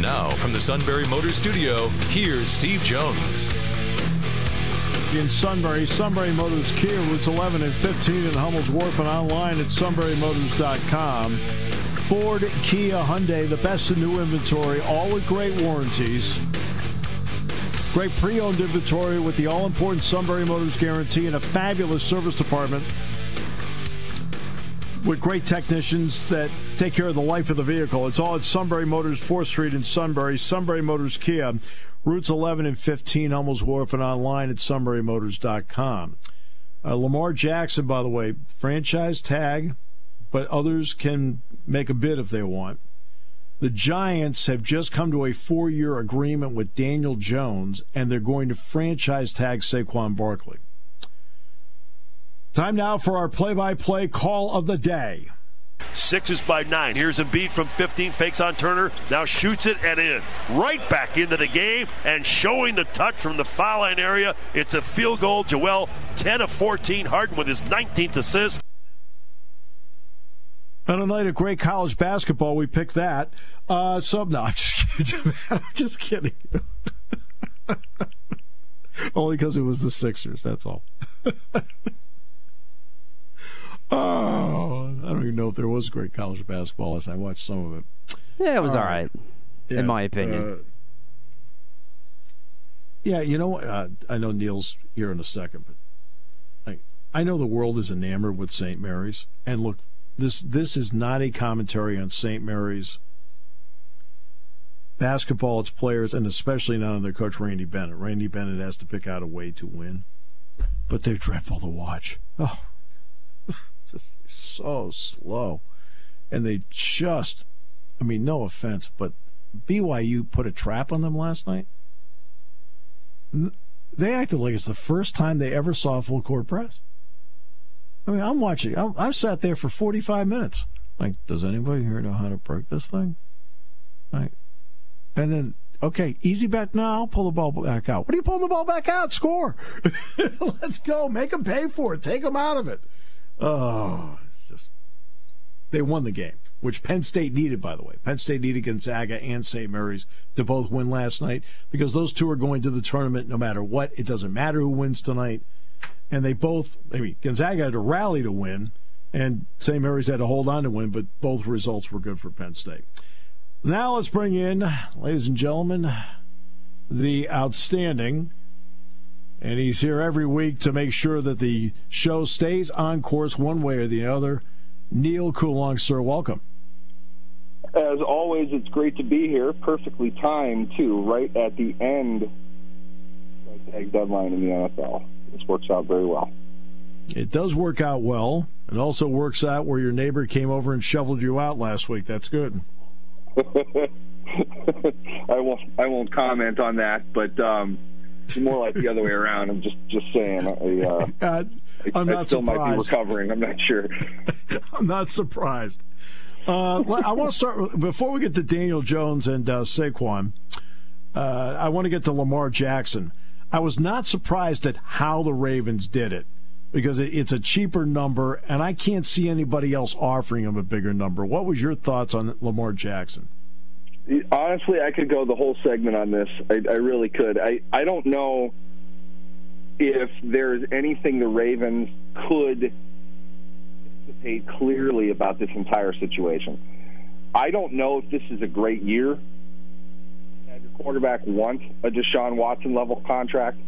Now, from the Sunbury Motors Studio, here's Steve Jones. In Sunbury, Sunbury Motors Kia, routes 11 and 15 in Hummel's Wharf and online at sunburymotors.com. Ford, Kia, Hyundai, the best in new inventory, all with great warranties. Great pre owned inventory with the all important Sunbury Motors guarantee and a fabulous service department with great technicians that take care of the life of the vehicle. It's all at Sunbury Motors, 4th Street in Sunbury. Sunbury Motors Kia, routes 11 and 15, Hummel's Wharf, and online at sunburymotors.com. Uh, Lamar Jackson, by the way, franchise tag, but others can make a bid if they want. The Giants have just come to a four year agreement with Daniel Jones, and they're going to franchise tag Saquon Barkley. Time now for our play by play call of the day. Sixes by nine. Here's Embiid from 15, fakes on Turner, now shoots it and in. Right back into the game and showing the touch from the foul line area. It's a field goal. Joel, 10 of 14. Harden with his 19th assist. On a night of great college basketball, we picked that. Uh, so, no, I'm just kidding. I'm just kidding. Only because it was the Sixers, that's all. oh, I don't even know if there was great college basketball last night. I watched some of it. Yeah, it was Uh, all right, Yeah, in my opinion. uh, yeah, you know, uh, I know Neil's here in a second, but I, I know the world is enamored with St. Mary's. And look, this this is not a commentary on St. Mary's basketball, its players, and especially not on their coach Randy Bennett. Randy Bennett has to pick out a way to win, but they're dreadful to watch. Oh, just so slow, and they just. I mean, no offense, but BYU put a trap on them last night. They acted like it's the first time they ever saw a full court press. I mean, I'm watching. I'm, I've sat there for 45 minutes. Like, does anybody here know how to break this thing? Like, and then, okay, easy bet now. Pull the ball back out. What are you pulling the ball back out? Score. Let's go. Make them pay for it. Take them out of it. Oh, it's just. They won the game, which Penn State needed, by the way. Penn State needed Gonzaga and St. Mary's to both win last night because those two are going to the tournament no matter what. It doesn't matter who wins tonight. And they both, I mean, Gonzaga had to rally to win, and St. Mary's had to hold on to win, but both results were good for Penn State. Now let's bring in, ladies and gentlemen, the outstanding, and he's here every week to make sure that the show stays on course one way or the other. Neil Coulong, sir, welcome. As always, it's great to be here. Perfectly timed, too, right at the end tag deadline in the NFL. This works out very well. It does work out well. It also works out where your neighbor came over and shoveled you out last week. That's good. I won't. I won't comment on that, but um, it's more like the other way around. I'm just just saying. I, uh, I, I'm I not still might be recovering. I'm not sure. I'm not surprised. Uh, I want to start with, before we get to Daniel Jones and uh, Saquon. Uh, I want to get to Lamar Jackson. I was not surprised at how the Ravens did it because it, it's a cheaper number, and I can't see anybody else offering him a bigger number. What was your thoughts on Lamar Jackson? Honestly, I could go the whole segment on this. I, I really could. I, I don't know if there's anything the Ravens could anticipate clearly about this entire situation. I don't know if this is a great year. Had your quarterback want a Deshaun Watson level contract.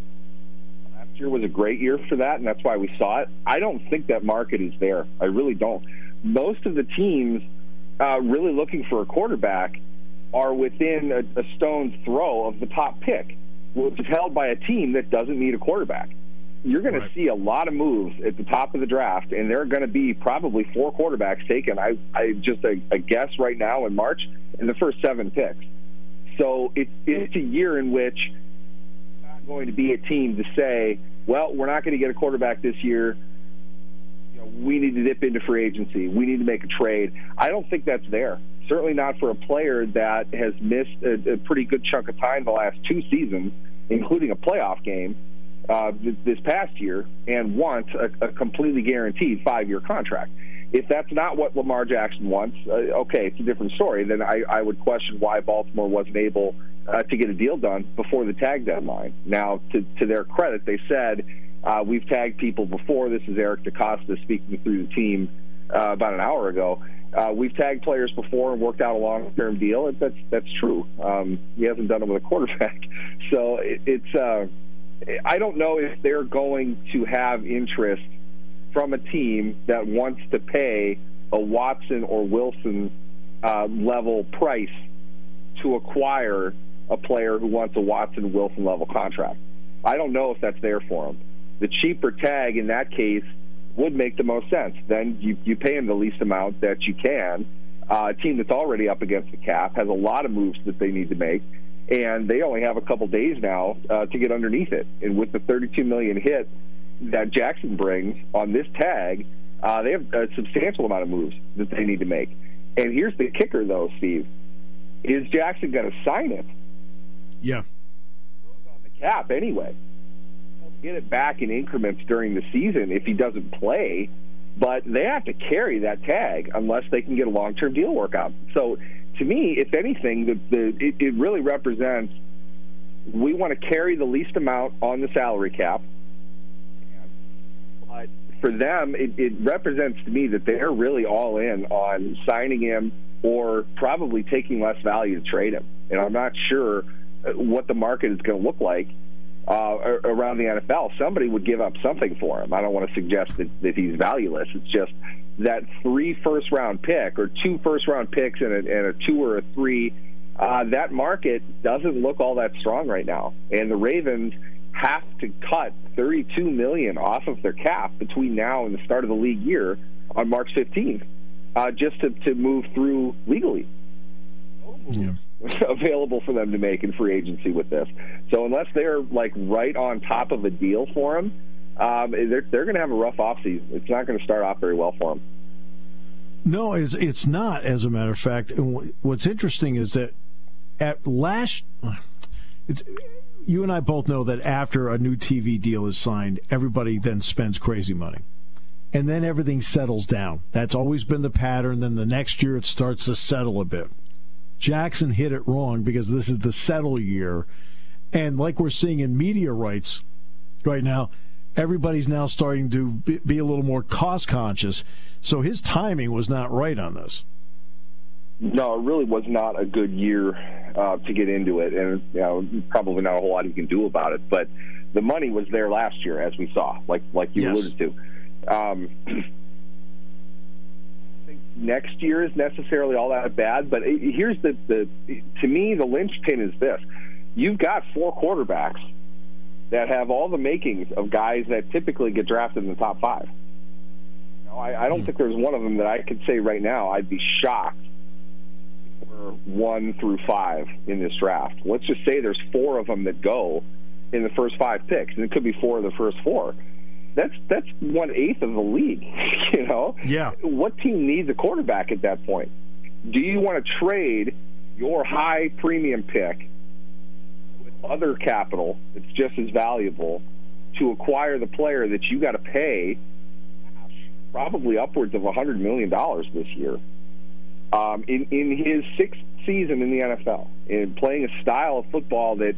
Last year was a great year for that, and that's why we saw it. I don't think that market is there. I really don't. Most of the teams uh, really looking for a quarterback are within a, a stone's throw of the top pick, which is held by a team that doesn't need a quarterback. You're going Right. to see a lot of moves at the top of the draft, and there are going to be probably four quarterbacks taken. I, I just a, a guess right now in March in the first seven picks. So it's it's a year in which not going to be a team to say, well, we're not going to get a quarterback this year. You know, we need to dip into free agency. We need to make a trade. I don't think that's there. Certainly not for a player that has missed a, a pretty good chunk of time the last two seasons, including a playoff game uh, this past year, and wants a, a completely guaranteed five-year contract. If that's not what Lamar Jackson wants, uh, okay, it's a different story. Then I, I would question why Baltimore wasn't able uh, to get a deal done before the tag deadline. Now, to, to their credit, they said uh, we've tagged people before. This is Eric DeCosta speaking through the team uh, about an hour ago. Uh, we've tagged players before and worked out a long-term deal. That's that's true. Um, he hasn't done it with a quarterback, so it, it's. Uh, I don't know if they're going to have interest from a team that wants to pay a Watson or Wilson uh, level price to acquire a player who wants a Watson Wilson level contract. I don't know if that's there for them. The cheaper tag in that case would make the most sense. Then you, you pay him the least amount that you can. Uh, a team that's already up against the cap has a lot of moves that they need to make, and they only have a couple days now uh, to get underneath it. And with the 32 million hit that Jackson brings on this tag, uh, they have a substantial amount of moves that they need to make. And here's the kicker, though, Steve: is Jackson going to sign it? Yeah. on the cap anyway. Get it back in increments during the season if he doesn't play, but they have to carry that tag unless they can get a long-term deal work out. So, to me, if anything, the, the it, it really represents we want to carry the least amount on the salary cap. But for them, it, it represents to me that they're really all in on signing him or probably taking less value to trade him. And I'm not sure uh, what the market is going to look like uh, around the NFL. Somebody would give up something for him. I don't want to suggest that, that he's valueless. It's just that three first round pick or two first round picks and a, and a two or a three. Uh, that market doesn't look all that strong right now, and the Ravens have to cut 32 million off of their cap between now and the start of the league year on March 15th, uh, just to, to move through legally. Yeah. available for them to make in free agency with this. So unless they're like right on top of a deal for him, um, they're they're going to have a rough offseason. It's not going to start off very well for them. No, it's it's not. As a matter of fact, and what's interesting is that at last, it's you and I both know that after a new TV deal is signed, everybody then spends crazy money. And then everything settles down. That's always been the pattern. Then the next year it starts to settle a bit. Jackson hit it wrong because this is the settle year. And like we're seeing in media rights right now, everybody's now starting to be a little more cost conscious. So his timing was not right on this. No, it really was not a good year uh, to get into it, and you know, probably not a whole lot you can do about it. But the money was there last year, as we saw, like like you yes. alluded to. Um, next year is necessarily all that bad. But here's the, the to me the linchpin is this: you've got four quarterbacks that have all the makings of guys that typically get drafted in the top five. You know, I, I don't mm. think there's one of them that I could say right now I'd be shocked for one through five in this draft. Let's just say there's four of them that go in the first five picks, and it could be four of the first four that's that's one eighth of the league. You know, yeah. What team needs a quarterback at that point? Do you want to trade your high premium pick with other capital that's just as valuable to acquire the player that you got to pay probably upwards of a hundred million dollars this year? Um, in in his sixth season in the NFL, in playing a style of football that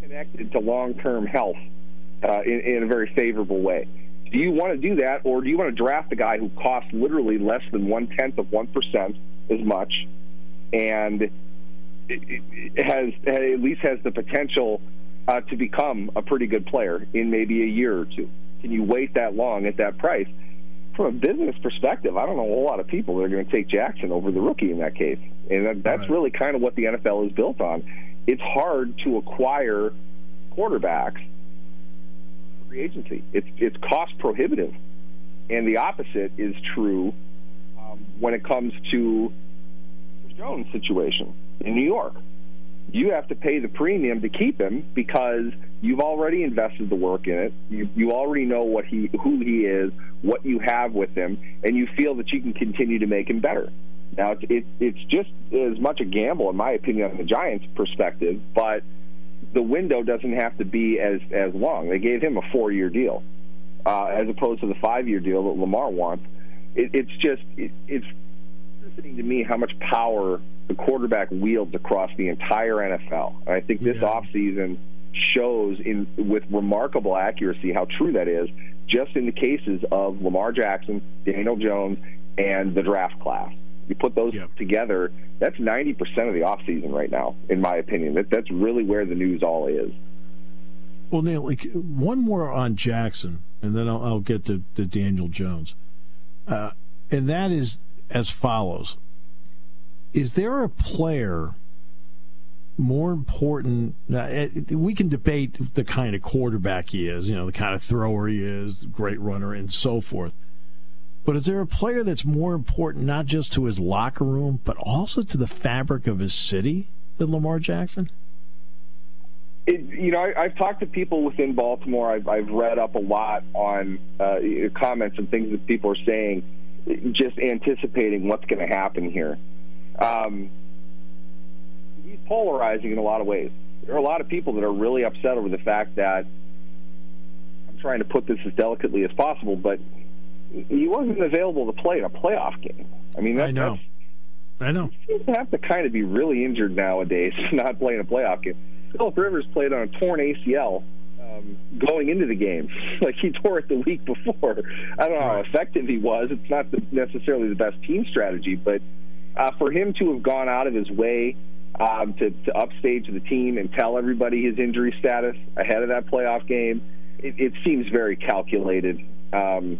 connected to long term health uh, in, in a very favorable way. Do you want to do that, or do you want to draft a guy who costs literally less than one tenth of one percent as much, and has at least has the potential uh, to become a pretty good player in maybe a year or two? Can you wait that long at that price? From a business perspective, I don't know a whole lot of people that are going to take Jackson over the rookie in that case, and that, that's right. really kind of what the NFL is built on. It's hard to acquire quarterbacks free agency. It's it's cost prohibitive, and the opposite is true um, when it comes to the Jones situation in New York. you have to pay the premium to keep him because you've already invested the work in it. You, you already know what he, who he is, what you have with him, and you feel that you can continue to make him better. Now, it's, it, it's just as much a gamble, in my opinion, on the Giants' perspective, but the window doesn't have to be as, as long. They gave him a four year deal uh, as opposed to the five year deal that Lamar wants. It, it's just, it, it's interesting to me how much power the quarterback wields across the entire NFL. And I think this yeah. offseason shows in with remarkable accuracy how true that is, just in the cases of Lamar Jackson, Daniel Jones, and the draft class. You put those yep. together, that's 90% of the offseason right now, in my opinion. That, that's really where the news all is. Well, Neil, like one more on Jackson, and then I'll, I'll get to, to Daniel Jones. Uh, and that is as follows Is there a player more important? Uh, we can debate the kind of quarterback he is, you know, the kind of thrower he is, great runner, and so forth. But is there a player that's more important not just to his locker room, but also to the fabric of his city than Lamar Jackson? It, you know, I, have talked to people within Baltimore. I've, I've read up a lot on uh, comments and things that people are saying, just anticipating what's going to happen here. Um, he's polarizing in a lot of ways. There are a lot of people that are really upset over the fact that I'm trying to put this as delicately as possible, but he wasn't available to play in a playoff game. I mean, that, I know. I know. You have to kind of be really injured nowadays to not play in a playoff game. Philip Rivers played on a torn ACL um, going into the game. like he tore it the week before. I don't know how effective he was. It's not the, necessarily the best team strategy, but uh, for him to have gone out of his way um, to, to upstage the team and tell everybody his injury status ahead of that playoff game, it, it seems very calculated um,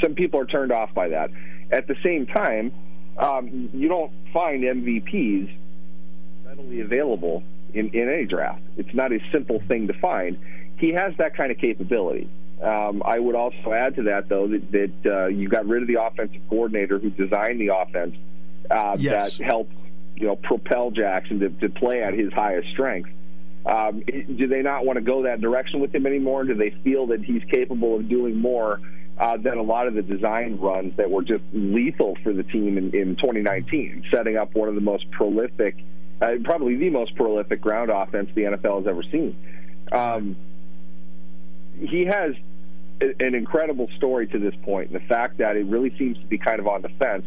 some people are turned off by that. At the same time, um, you don't find MVPs readily available in, in any draft. It's not a simple thing to find. He has that kind of capability. Um, I would also add to that, though, that, that uh, you got rid of the offensive coordinator who designed the offense uh, yes. that helped, you know, propel Jackson to, to play at his highest strength. Um, do they not want to go that direction with him anymore? Do they feel that he's capable of doing more uh, than a lot of the design runs that were just lethal for the team in, in 2019, setting up one of the most prolific, uh, probably the most prolific ground offense the NFL has ever seen? Um, he has an incredible story to this point, and the fact that it really seems to be kind of on the fence.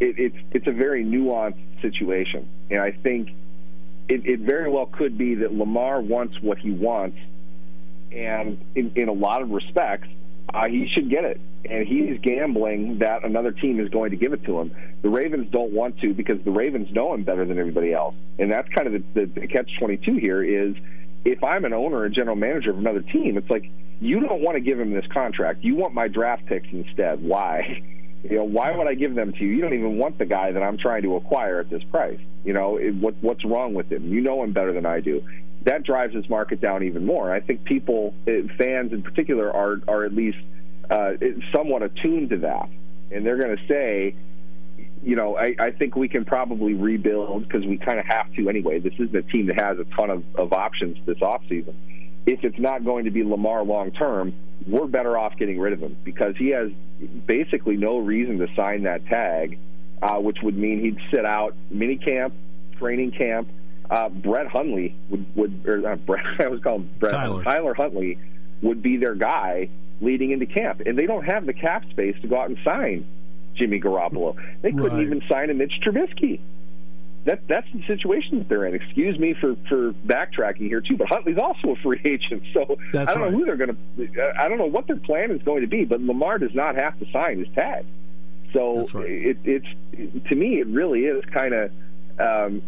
It, it's it's a very nuanced situation, and I think it, it very well could be that Lamar wants what he wants, and in, in a lot of respects, uh, he should get it. And he's gambling that another team is going to give it to him. The Ravens don't want to because the Ravens know him better than everybody else. And that's kind of the, the, the catch 22 here is if I'm an owner and general manager of another team, it's like, you don't want to give him this contract. You want my draft picks instead. Why? You know, why would I give them to you? You don't even want the guy that I'm trying to acquire at this price. You know, it, what, what's wrong with him? You know him better than I do. That drives his market down even more. I think people, eh, fans in particular, are are at least uh, somewhat attuned to that, and they're going to say, you know, I, I think we can probably rebuild because we kind of have to anyway. This isn't a team that has a ton of, of options this offseason. If it's not going to be Lamar long term, we're better off getting rid of him because he has basically no reason to sign that tag, uh, which would mean he'd sit out mini camp, training camp. Uh, Brett Hundley would, would or uh, Brett, I was calling Brett Tyler. Tyler Huntley would be their guy leading into camp, and they don't have the cap space to go out and sign Jimmy Garoppolo. They couldn't right. even sign a Mitch Trubisky that that's the situation that they're in. Excuse me for for backtracking here too, but Huntley's also a free agent, so that's I don't right. know who they're going to. I don't know what their plan is going to be, but Lamar does not have to sign his tag. So right. it, it's to me, it really is kind of um,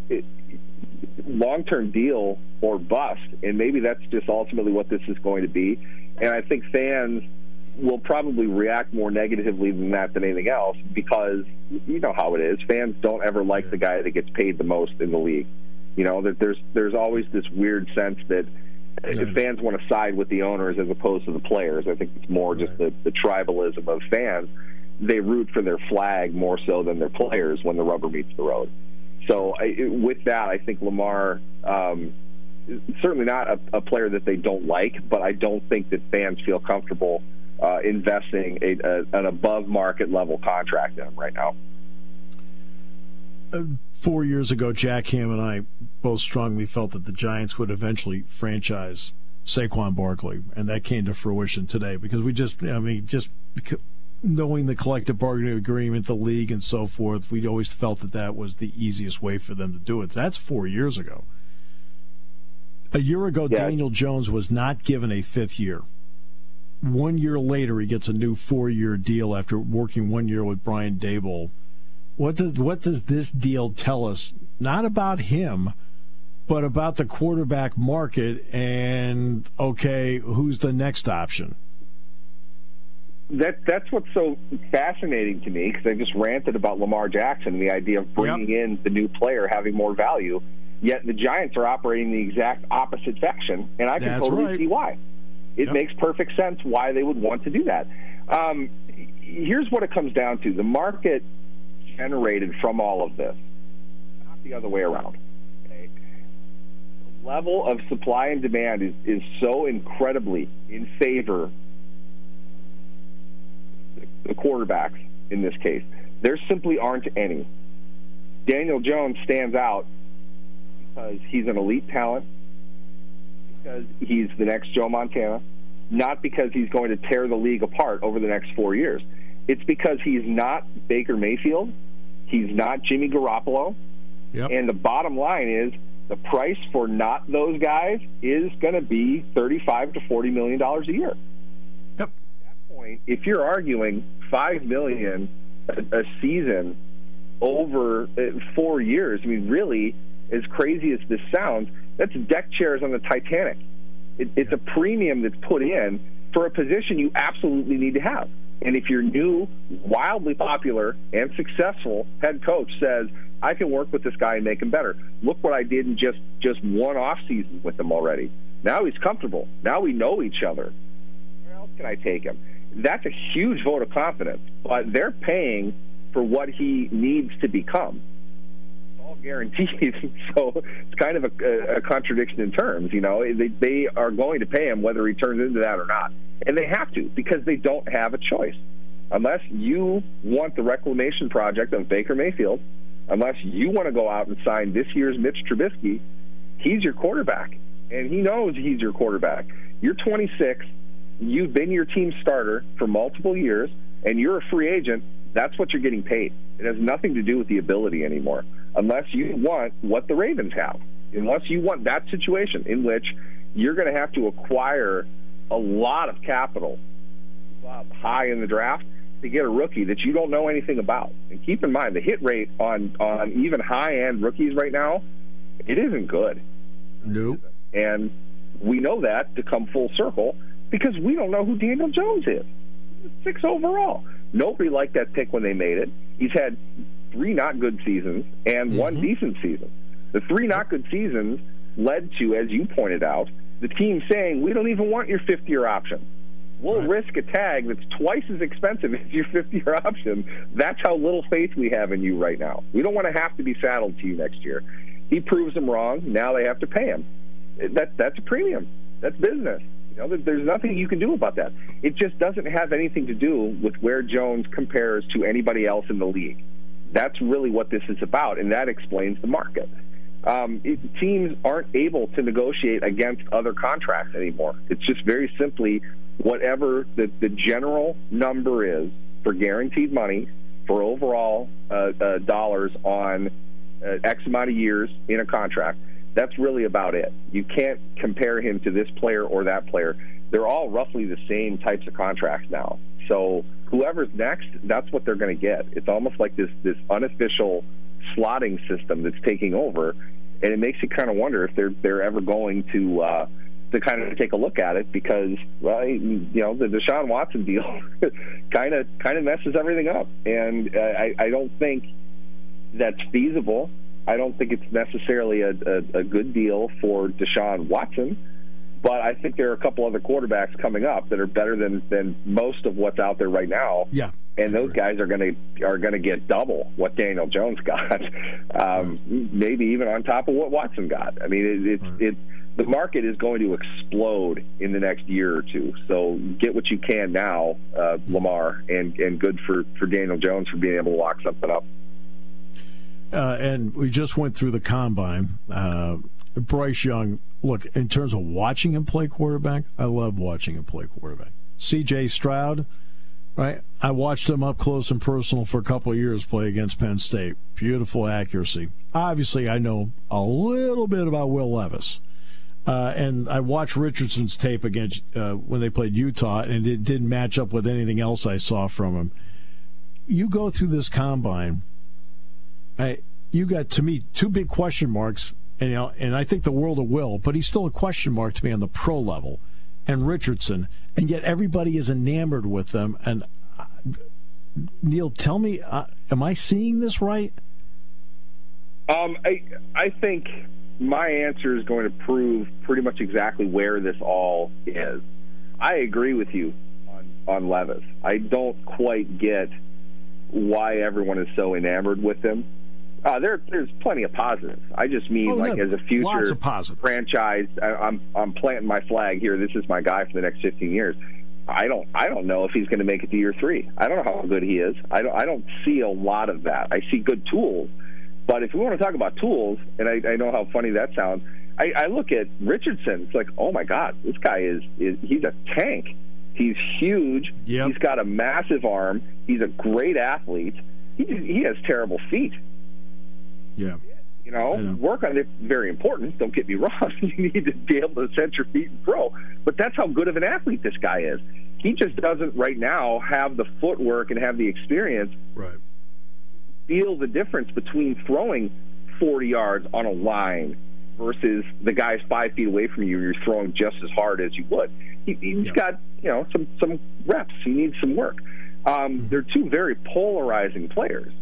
long term deal or bust, and maybe that's just ultimately what this is going to be. And I think fans will probably react more negatively than that than anything else because you know how it is. Fans don't ever like the guy that gets paid the most in the league. You know that there's there's always this weird sense that yeah. fans want to side with the owners as opposed to the players. I think it's more just the, the tribalism of fans. They root for their flag more so than their players when the rubber meets the road. So I, with that, I think Lamar um, certainly not a, a, player that they don't like, but I don't think that fans feel comfortable uh, investing a, a, an above market level contract in him right now. Uh, four years ago, Jack Ham and I both strongly felt that the Giants would eventually franchise Saquon Barkley, and that came to fruition today because we just, I mean, just knowing the collective bargaining agreement, the league, and so forth, we always felt that that was the easiest way for them to do it. That's four years ago. A year ago, yeah. Daniel Jones was not given a fifth year. One year later, he gets a new four-year deal after working one year with Brian Daboll. What does what does this deal tell us? Not about him, but about the quarterback market and okay, who's the next option? that that's what's so fascinating to me because I just ranted about Lamar Jackson and the idea of bringing yep. in the new player having more value. Yet the Giants are operating the exact opposite faction, and I can that's totally right. see why. It yep. makes perfect sense why they would want to do that. Um, here's what it comes down to: the market generated from all of this, not the other way around. Okay? The level of supply and demand is, is so incredibly in favor the quarterbacks in this case. There simply aren't any. Daniel Jones stands out because he's an elite talent, because he's the next Joe Montana, not because he's going to tear the league apart over the next four years. It's because he's not Baker Mayfield, he's not Jimmy Garoppolo, yep. and the bottom line is the price for not those guys is going to be 35 to 40 million dollars a year Yep. point, if you're arguing five million a, a season over uh, four years, I mean, really, as crazy as this sounds, that's deck chairs on the Titanic. It, it's a premium that's put in for a position you absolutely need to have. And if your new, wildly popular and successful head coach says, "I can work with this guy and make him better," look what I did in just just one off season with him already. Now he's comfortable. Now we know each other. Where else can I take him? that's a huge vote of confidence. But they're paying for what he needs to become. Guaranteed. so it's kind of a, a contradiction in terms. You know, they, they are going to pay him whether he turns into that or not. And they have to because they don't have a choice. Unless you want the reclamation project of Baker Mayfield, unless you want to go out and sign this year's Mitch Trubisky, he's your quarterback. And he knows he's your quarterback. You're 26 you've been your team starter for multiple years and you're a free agent, that's what you're getting paid. It has nothing to do with the ability anymore, unless you want what the Ravens have. Unless you want that situation in which you're going to have to acquire a lot of capital uh, high in the draft to get a rookie that you don't know anything about. And keep in mind, the hit rate on on even high end rookies right now, it isn't good. Nope. And we know that to come full circle because we don't know who Daniel Jones is. Six overall. Nobody liked that pick when they made it. He's had three not good seasons and mm-hmm. one decent season. The three not good seasons led to, as you pointed out, the team saying, we don't even want your fifth year option. We'll right. risk a tag that's twice as expensive as your fifth year option. That's how little faith we have in you right now. We don't want to have to be saddled to you next year. He proves them wrong. Now they have to pay him. That, that's a premium. That's business. You know, there's nothing you can do about that. It just doesn't have anything to do with where Jones compares to anybody else in the league. That's really what this is about, and that explains the market. Um, it, teams aren't able to negotiate against other contracts anymore. It's just very simply whatever the, the general number is for guaranteed money for overall uh, uh, dollars on uh, X amount of years in a contract that's really about it. You can't compare him to this player or that player. They're all roughly the same types of contracts now. So whoever's next, that's what they're going to get. It's almost like this this unofficial slotting system that's taking over, and it makes you kind of wonder if they're they're ever going to uh, to kind of take a look at it because well, you know the Deshaun Watson deal kind of kind of messes everything up, and uh, I, I don't think that's feasible. I don't think it's necessarily a, a, a good deal for Deshaun Watson, but I think there are a couple other quarterbacks coming up that are better than, than most of what's out there right now. Yeah. and those guys are going to are going to get double what Daniel Jones got, um, maybe even on top of what Watson got. I mean, it, it's it the market is going to explode in the next year or two. So get what you can now, uh, Lamar, and and good for for Daniel Jones for being able to lock something up. Uh, and we just went through the combine. Uh, Bryce Young, look, in terms of watching him play quarterback, I love watching him play quarterback. CJ Stroud, right? I watched him up close and personal for a couple of years play against Penn State. Beautiful accuracy. Obviously, I know a little bit about Will Levis. Uh, and I watched Richardson's tape against uh, when they played Utah, and it didn't match up with anything else I saw from him. You go through this combine, I, you got to me two big question marks, and you know, and I think the world of Will, but he's still a question mark to me on the pro level, and Richardson, and yet everybody is enamored with them. And uh, Neil, tell me, uh, am I seeing this right? Um, I I think my answer is going to prove pretty much exactly where this all is. I agree with you on, on Levis. I don't quite get why everyone is so enamored with him. Uh, there, there's plenty of positives. I just mean, oh, like, no, as a future franchise, I, I'm I'm planting my flag here. This is my guy for the next 15 years. I don't I don't know if he's going to make it to year three. I don't know how good he is. I don't I don't see a lot of that. I see good tools, but if we want to talk about tools, and I, I know how funny that sounds, I, I look at Richardson. It's like, oh my God, this guy is, is he's a tank. He's huge. Yep. He's got a massive arm. He's a great athlete. He he has terrible feet. Yeah. You know, know. work on it. Very important. Don't get me wrong. you need to be able to set your feet and throw. But that's how good of an athlete this guy is. He just doesn't right now have the footwork and have the experience Right. feel the difference between throwing 40 yards on a line versus the guy's five feet away from you. You're throwing just as hard as you would. He, he's Yeah. got you know some some reps. He needs some work. Um, They're two very polarizing players.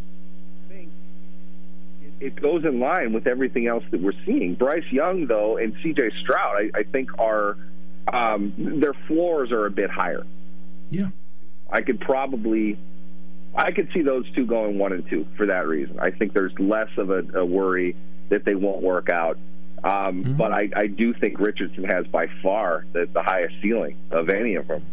It, goes in line with everything else that we're seeing. Bryce Young, though, and C.J. Stroud, I, I think are um, their floors are a bit higher. Yeah. I could probably, I could see those two going one and two for that reason. I think there's less of a, a worry that they won't work out. Um, But I, I do think Richardson has by far the, the highest ceiling of any of them.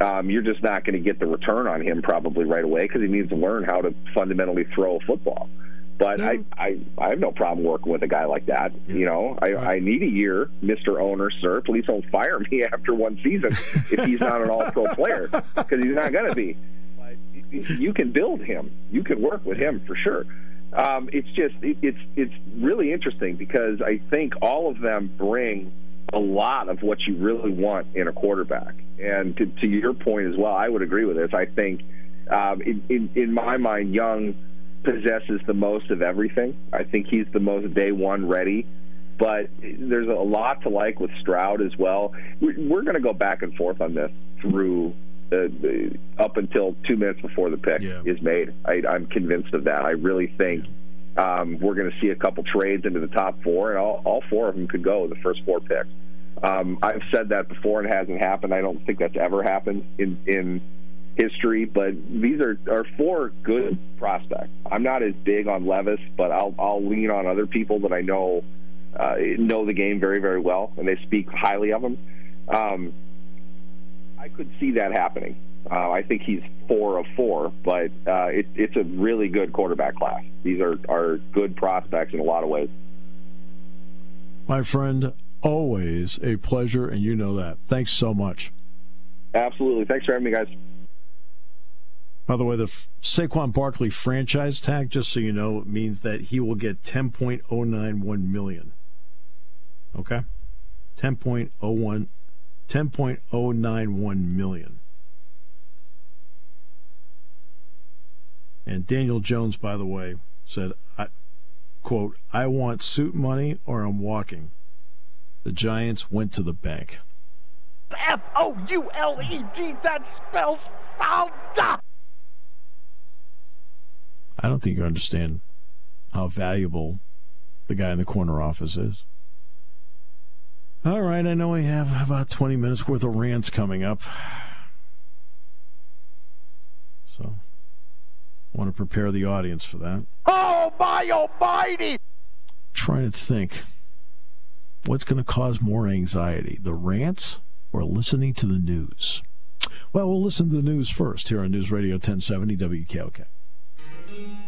Um, you're just not going to get the return on him probably right away because he needs to learn how to fundamentally throw a football. But Yeah. I, I, I have no problem working with a guy like that. You know, I, I need a year, Mister Owner, sir. Please don't fire me after one season if he's not an All-Pro player because he's not going to be. But you can build him. You can work with him for sure. Um, it's just it, it's it's really interesting because I think all of them bring a lot of what you really want in a quarterback. And to, to your point as well, I would agree with this. I think um, in, in in my mind, Young possesses the most of everything. I think he's the most day one ready. But there's a lot to like with Stroud as well. We- We're going to go back and forth on this through uh, the- up until two minutes before the pick Yeah. is made. I, I'm convinced of that. I really think um, we're going to see a couple trades into the top four, and all, all four of them could go the first four picks. Um, I've said that before, and it hasn't happened. I don't think that's ever happened in in history, but these are, are four good prospects. I'm not as big on Levis, but I'll I'll lean on other people that I know uh, know the game very very well, and they speak highly of him. Um, I could see that happening. Uh, I think he's four of four, but uh, it, it's a really good quarterback class. These are, are good prospects in a lot of ways. My friend, always a pleasure, and you know that. Thanks so much. Absolutely. Thanks for having me, guys. By the way, the Saquon Barkley franchise tag, just so you know, means that he will get 10.091 million. Okay? 10.01 10.091 million. And Daniel Jones, by the way, said, I, quote, I want suit money or I'm walking. The Giants went to the bank. F O U L E D. That spells foul. I don't think you understand how valuable the guy in the corner office is. All right, I know we have about 20 minutes worth of rants coming up. So I Want to prepare the audience for that. Oh, my almighty! Trying to think. What's going to cause more anxiety, the rants or listening to the news? Well, we'll listen to the news first here on News Radio 1070 WKOK thank you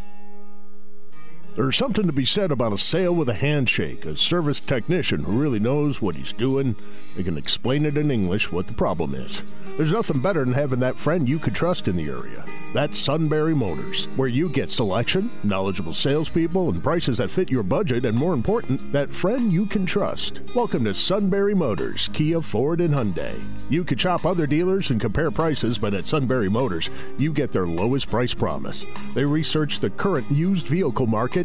there's something to be said about a sale with a handshake, a service technician who really knows what he's doing. They can explain it in English what the problem is. There's nothing better than having that friend you could trust in the area. That's Sunbury Motors, where you get selection, knowledgeable salespeople, and prices that fit your budget, and more important, that friend you can trust. Welcome to Sunbury Motors, Kia, Ford, and Hyundai. You could shop other dealers and compare prices, but at Sunbury Motors, you get their lowest price promise. They research the current used vehicle market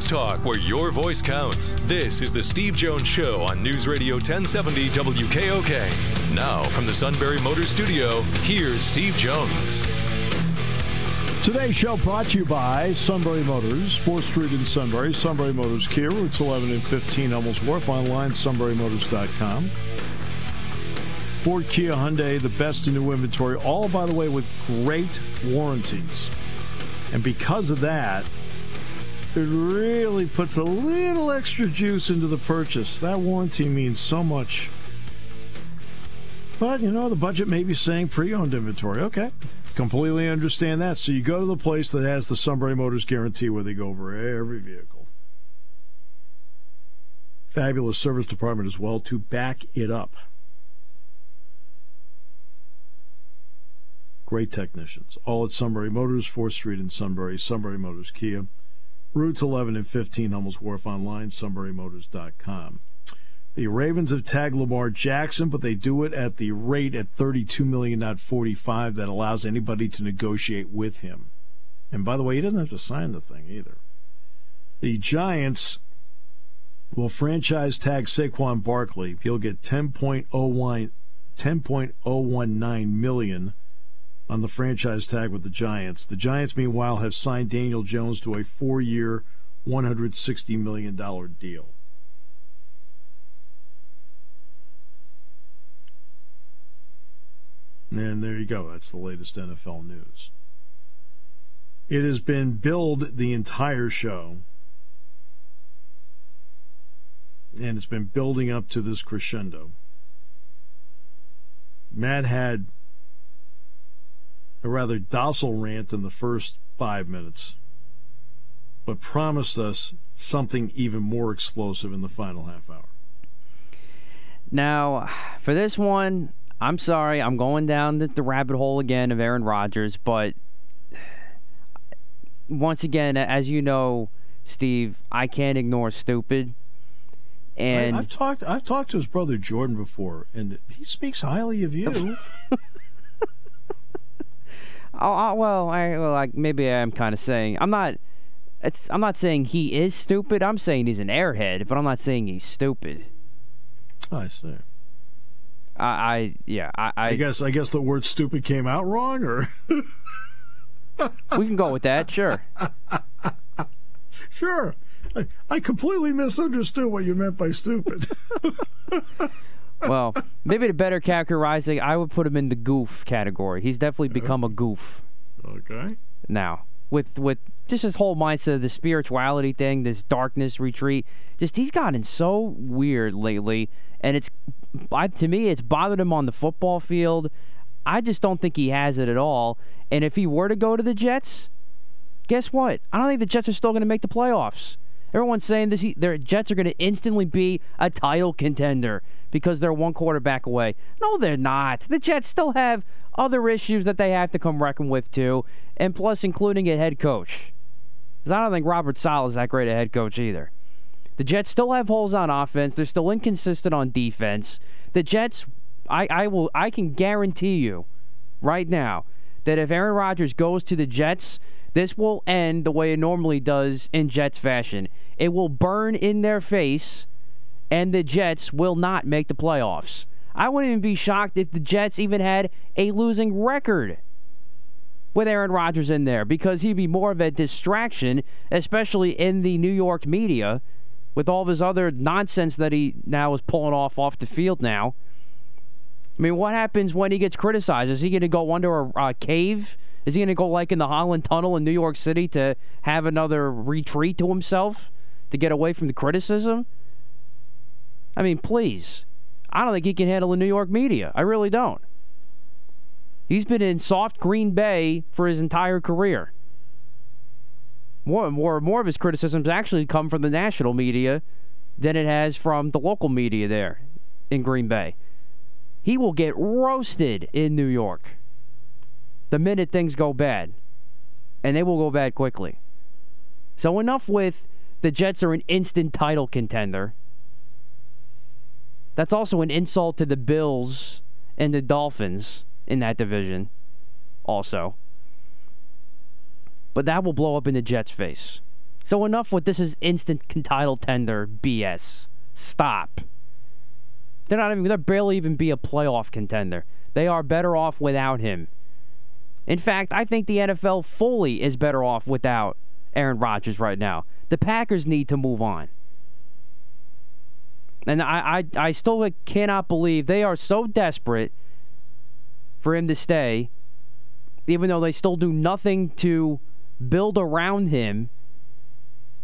Sports talk where your voice counts. This is the Steve Jones Show on News Radio 1070 WKOK. Now, from the Sunbury Motors Studio, here's Steve Jones. Today's show brought to you by Sunbury Motors, 4th Street in Sunbury, Sunbury Motors Kia, routes 11 and 15 Hummels Wharf, online, sunburymotors.com. Ford, Kia, Hyundai, the best in new inventory, all, by the way, with great warranties. And because of that, it really puts a little extra juice into the purchase. That warranty means so much. But, you know, the budget may be saying pre owned inventory. Okay. Completely understand that. So you go to the place that has the Sunbury Motors guarantee where they go over every vehicle. Fabulous service department as well to back it up. Great technicians. All at Sunbury Motors, 4th Street in Sunbury, Sunbury Motors Kia. Routes 11 and 15, Hummels Wharf online, sunburymotors.com. The Ravens have tagged Lamar Jackson, but they do it at the rate at 32 million, not 45, that allows anybody to negotiate with him. And by the way, he doesn't have to sign the thing either. The Giants will franchise tag Saquon Barkley. He'll get 10.01 10.019 million on the franchise tag with the Giants. The Giants, meanwhile, have signed Daniel Jones to a four year, $160 million deal. And there you go. That's the latest NFL news. It has been billed the entire show. And it's been building up to this crescendo. Matt had a rather docile rant in the first five minutes, but promised us something even more explosive in the final half hour. Now, for this one, I'm sorry, I'm going down the, the rabbit hole again of Aaron Rodgers, but once again, as you know, Steve, I can't ignore stupid. And I, have talked I've talked to his brother Jordan before, and he speaks highly of you. Oh, uh, well, I well, like maybe I'm kind of saying I'm not. It's I'm not saying he is stupid. I'm saying he's an airhead, but I'm not saying he's stupid. I see. I, I yeah, I, I, I guess I guess the word "stupid" came out wrong, or we can go with that. Sure. sure. I, I completely misunderstood what you meant by stupid. well, maybe to better characterize it, I would put him in the goof category. He's definitely become a goof. Okay. Now, with with just his whole mindset of the spirituality thing, this darkness retreat, just he's gotten so weird lately, and it's I, to me it's bothered him on the football field. I just don't think he has it at all. And if he were to go to the Jets, guess what? I don't think the Jets are still going to make the playoffs. Everyone's saying this. Their Jets are going to instantly be a title contender because they're one quarterback away. No, they're not. The Jets still have other issues that they have to come reckon with too, and plus including a head coach. Because I don't think Robert Saleh is that great a head coach either. The Jets still have holes on offense. They're still inconsistent on defense. The Jets, I, I will I can guarantee you right now that if Aaron Rodgers goes to the Jets, this will end the way it normally does in Jets fashion. It will burn in their face, and the Jets will not make the playoffs. I wouldn't even be shocked if the Jets even had a losing record with Aaron Rodgers in there because he'd be more of a distraction, especially in the New York media with all of his other nonsense that he now is pulling off off the field now. I mean, what happens when he gets criticized? Is he going to go under a, a cave? Is he going to go like in the Holland Tunnel in New York City to have another retreat to himself to get away from the criticism? I mean, please. I don't think he can handle the New York media. I really don't. He's been in soft Green Bay for his entire career. More, more, more of his criticisms actually come from the national media than it has from the local media there in Green Bay. He will get roasted in New York the minute things go bad, and they will go bad quickly. So enough with the Jets are an instant title contender. That's also an insult to the Bills and the Dolphins in that division, also. But that will blow up in the Jets' face. So enough with this is instant title tender BS. Stop. They're not even. They're barely even be a playoff contender. They are better off without him. In fact, I think the NFL fully is better off without Aaron Rodgers right now. The Packers need to move on. And I, I, I still cannot believe they are so desperate for him to stay, even though they still do nothing to build around him.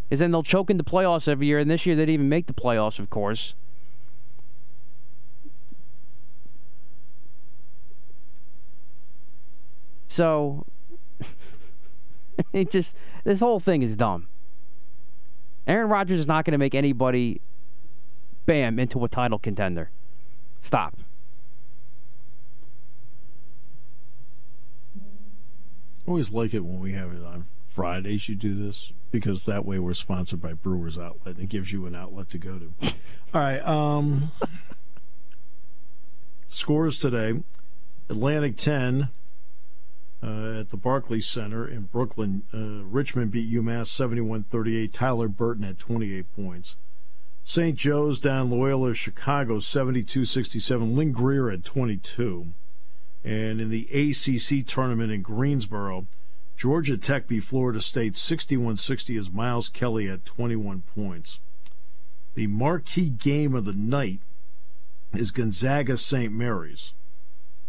Is then they'll choke in the playoffs every year, and this year they didn't even make the playoffs, of course. So it just this whole thing is dumb. Aaron Rodgers is not going to make anybody bam into a title contender. Stop. always like it when we have it on Fridays. You do this because that way we're sponsored by Brewers Outlet and it gives you an outlet to go to. All right. Um, scores today: Atlantic ten uh, at the Barclays Center in Brooklyn. Uh, Richmond beat UMass 71-38. Tyler Burton had 28 points. St. Joe's down Loyola Chicago 72-67. Lynn Greer had 22. And in the ACC tournament in Greensboro, Georgia Tech beat Florida State 61 60 as Miles Kelly had 21 points. The marquee game of the night is Gonzaga St. Mary's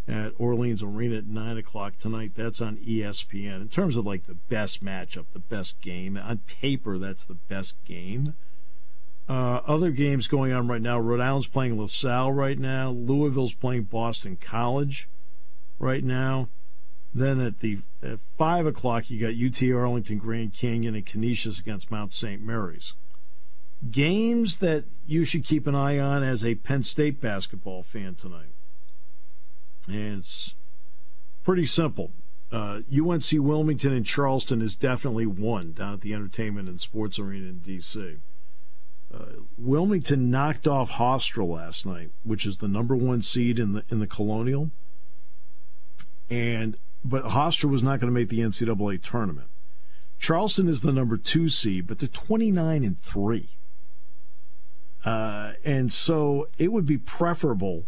at Orleans Arena at 9 o'clock tonight. That's on ESPN. In terms of like the best matchup, the best game, on paper, that's the best game. Uh, other games going on right now Rhode Island's playing LaSalle right now, Louisville's playing Boston College right now. Then at the at five o'clock, you got UT Arlington, Grand Canyon, and Canisius against Mount St. Mary's. Games that you should keep an eye on as a Penn State basketball fan tonight. And it's pretty simple. Uh, UNC Wilmington and Charleston is definitely one down at the Entertainment and Sports Arena in D.C. Uh, Wilmington knocked off Hofstra last night, which is the number one seed in the in the Colonial and but Hofstra was not going to make the NCAA tournament. Charleston is the number two seed, but they're 29 and three. Uh, and so it would be preferable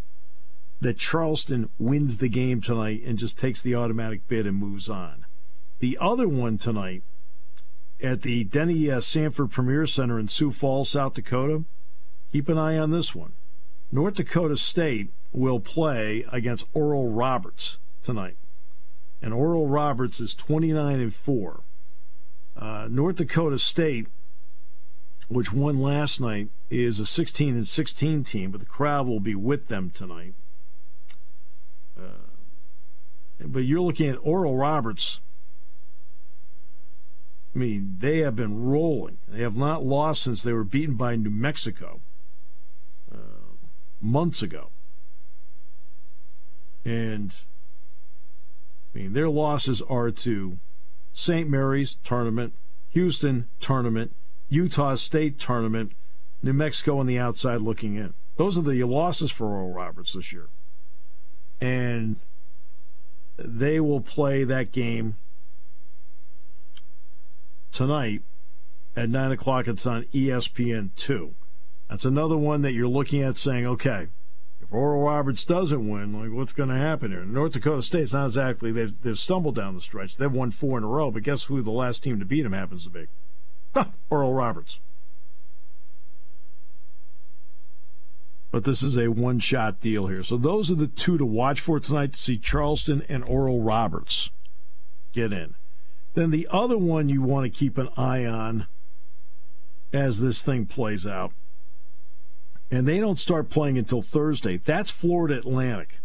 that Charleston wins the game tonight and just takes the automatic bid and moves on. The other one tonight at the Denny uh, Sanford Premier Center in Sioux Falls, South Dakota, keep an eye on this one. North Dakota State will play against Oral Roberts tonight. And Oral Roberts is 29 and 4. Uh, North Dakota State, which won last night, is a 16 and 16 team, but the crowd will be with them tonight. But you're looking at Oral Roberts. I mean, they have been rolling. They have not lost since they were beaten by New Mexico uh, months ago. And I mean, their losses are to St. Mary's tournament, Houston tournament, Utah State tournament, New Mexico on the outside looking in. Those are the losses for Oral Roberts this year. and they will play that game tonight at 9 o'clock. It's on ESPN 2. That's another one that you're looking at saying, okay, if Oral Roberts doesn't win, like what's going to happen here? North Dakota State's not exactly, they've, they've stumbled down the stretch. They've won four in a row, but guess who the last team to beat them happens to be? Oral Roberts. But this is a one shot deal here. So those are the two to watch for tonight to see Charleston and Oral Roberts get in. Then the other one you want to keep an eye on as this thing plays out. And they don't start playing until Thursday. That's Florida Atlantic.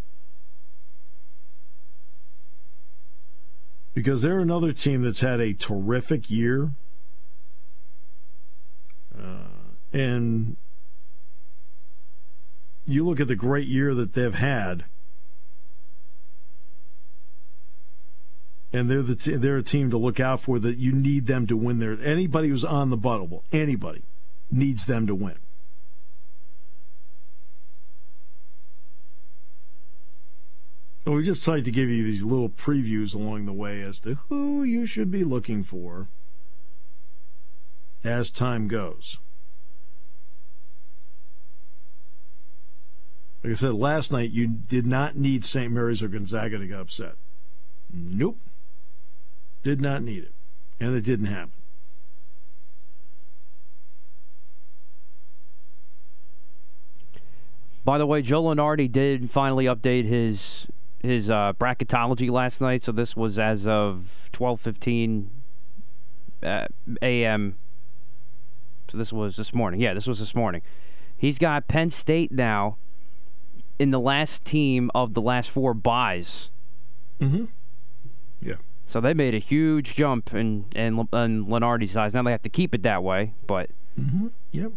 Because they're another team that's had a terrific year. Uh, and you look at the great year that they've had, and they're the t- they're a team to look out for. That you need them to win. There, anybody who's on the bubble, anybody needs them to win. So we just tried to give you these little previews along the way as to who you should be looking for as time goes. Like I said last night, you did not need St. Mary's or Gonzaga to get upset. Nope. Did not need it. And it didn't happen. By the way, Joe Lunardi did finally update his his uh, bracketology last night. So this was as of twelve fifteen uh, a.m. So this was this morning. Yeah, this was this morning. He's got Penn State now in the last team of the last four byes. Mm-hmm. Yeah. So they made a huge jump in in, in Lunardi's eyes. Now they have to keep it that way, but. Mm-hmm. Yep.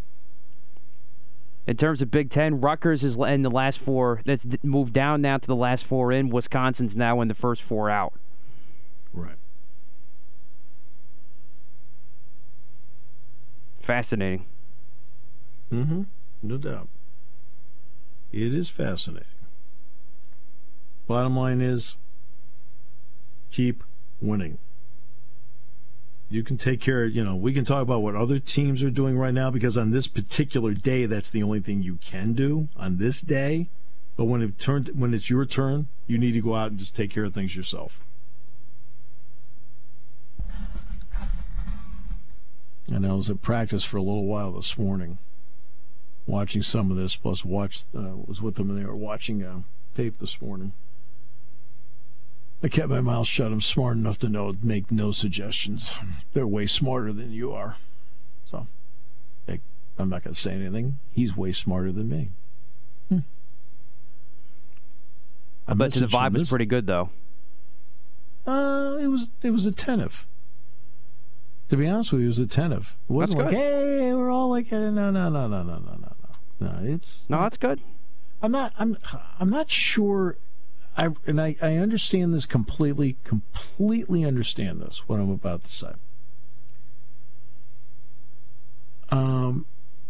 In terms of Big Ten, Rutgers is in the last four. That's moved down now to the last four in. Wisconsin's now in the first four out. Right. Fascinating. Mm-hmm. No doubt. It is fascinating. Bottom line is keep winning. You can take care of, you know, we can talk about what other teams are doing right now because on this particular day, that's the only thing you can do on this day. But when it turned, when it's your turn, you need to go out and just take care of things yourself. And I was at practice for a little while this morning, watching some of this. Plus, watched uh, was with them and they were watching uh, tape this morning. I kept my mouth shut. I'm smart enough to know make no suggestions. They're way smarter than you are, so they, I'm not going to say anything. He's way smarter than me. Hmm. I bet you the vibe was pretty good though. Uh, it was it was attentive. To be honest with you, it was attentive. It wasn't that's like, good. hey, we're all like, no, no, no, no, no, no, no, no. No, it's No, that's good. I'm not. I'm. I'm not sure. I and I. I understand this completely. Completely understand this. What I'm about to say. Um,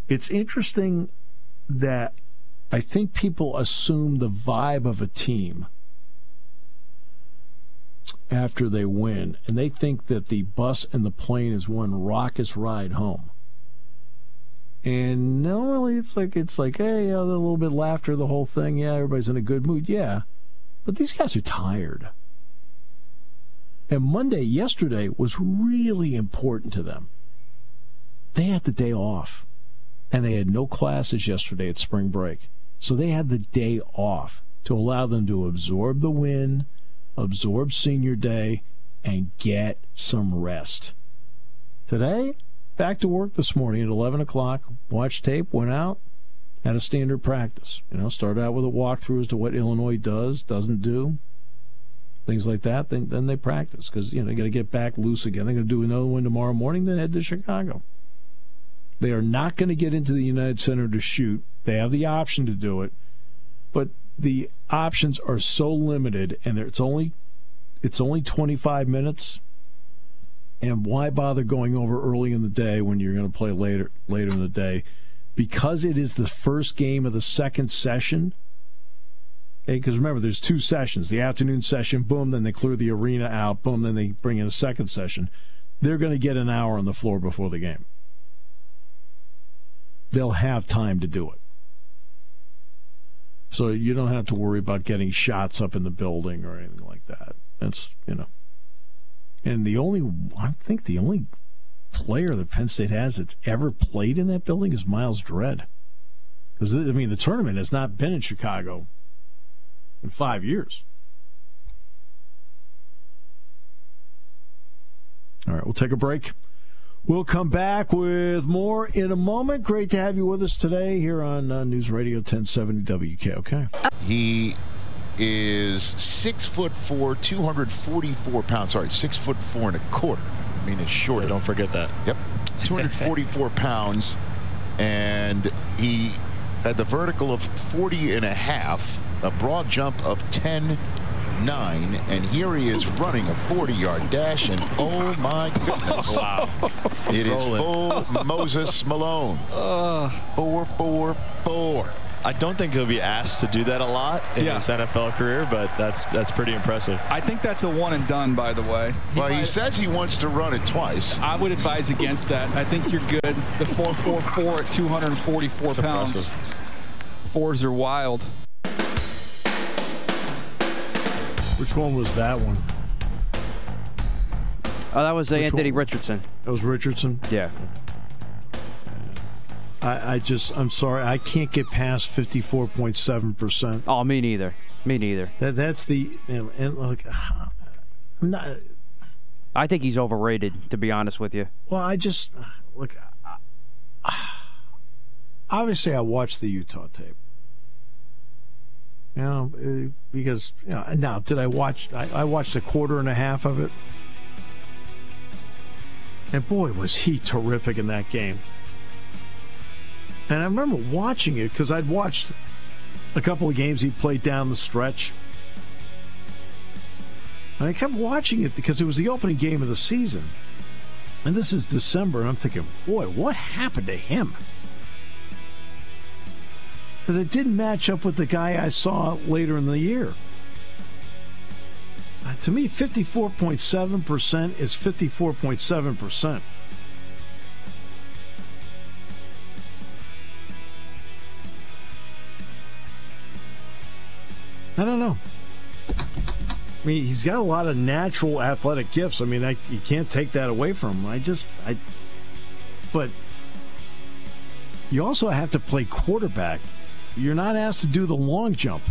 it's interesting that I think people assume the vibe of a team after they win, and they think that the bus and the plane is one raucous ride home. And normally it's like it's like, hey, a little bit of laughter, the whole thing. Yeah, everybody's in a good mood. Yeah, but these guys are tired. And Monday, yesterday, was really important to them. They had the day off, and they had no classes yesterday at spring break, so they had the day off to allow them to absorb the win, absorb senior day, and get some rest. Today, back to work this morning at 11 o'clock, Watch tape, went out, had a standard practice. You know, started out with a walkthrough as to what Illinois does, doesn't do, things like that. Then, then they practice because, you know, they got to get back loose again. They're going to do another one tomorrow morning, then head to Chicago. They are not going to get into the United Center to shoot. They have the option to do it, but the options are so limited, and it's only it's only 25 minutes. And why bother going over early in the day when you're going to play later later in the day? Because it is the first game of the second session. Because remember, there's two sessions the afternoon session, boom, then they clear the arena out, boom, then they bring in a second session. They're going to get an hour on the floor before the game. They'll have time to do it. So you don't have to worry about getting shots up in the building or anything like that. That's, you know. And the only, I think the only player that Penn State has that's ever played in that building is Myles Dread. Because, I mean, the tournament has not been in Chicago in five years. All right, we'll take a break. We'll come back with more in a moment. Great to have you with us today here on uh, News Radio 1070 WKOK. He is six foot four, 244 pounds. Sorry, six foot four and a quarter. I mean, it's short. Yeah, don't forget that. Yep. 244 pounds. And he had the vertical of 40 and a half, a broad jump of 10 nine, and here he is running a 40 yard dash, and oh my goodness. wow. It is full Moses Malone. Uh, four, four, four. I don't think he'll be asked to do that a lot in Yeah. his NFL career, but that's that's pretty impressive. I think that's a one and done, by the way. Well, he says he wants to run it twice. I would advise against that. I think you're good. The 444 at 244 That's pounds. impressive. Fours are wild. Which one was that one? Oh, that was uh, Which Anthony one? Richardson. That was Richardson. Yeah. I, I just, I'm sorry, I can't get past 54.7%. Oh, me neither. Me neither. That That's the, and, and look, I'm not, I think he's overrated, to be honest with you. well, I just, look, I- obviously I watched the Utah tape. You know, uh, because, you know, now, did I watch, I, I watched a quarter and a half of it. And boy, was he terrific in that game. And I remember watching it because I'd watched a couple of games he played down the stretch. And I kept watching it because it was the opening game of the season. And this is December, and I'm thinking, boy, what happened to him? Because it didn't match up with the guy I saw later in the year. Uh, to me, 54.7% is 54.7%. I don't know. I mean, he's got a lot of natural athletic gifts. I mean, I, you can't take that away from him. I just, I, but you also have to play quarterback. You're not asked to do the long jump.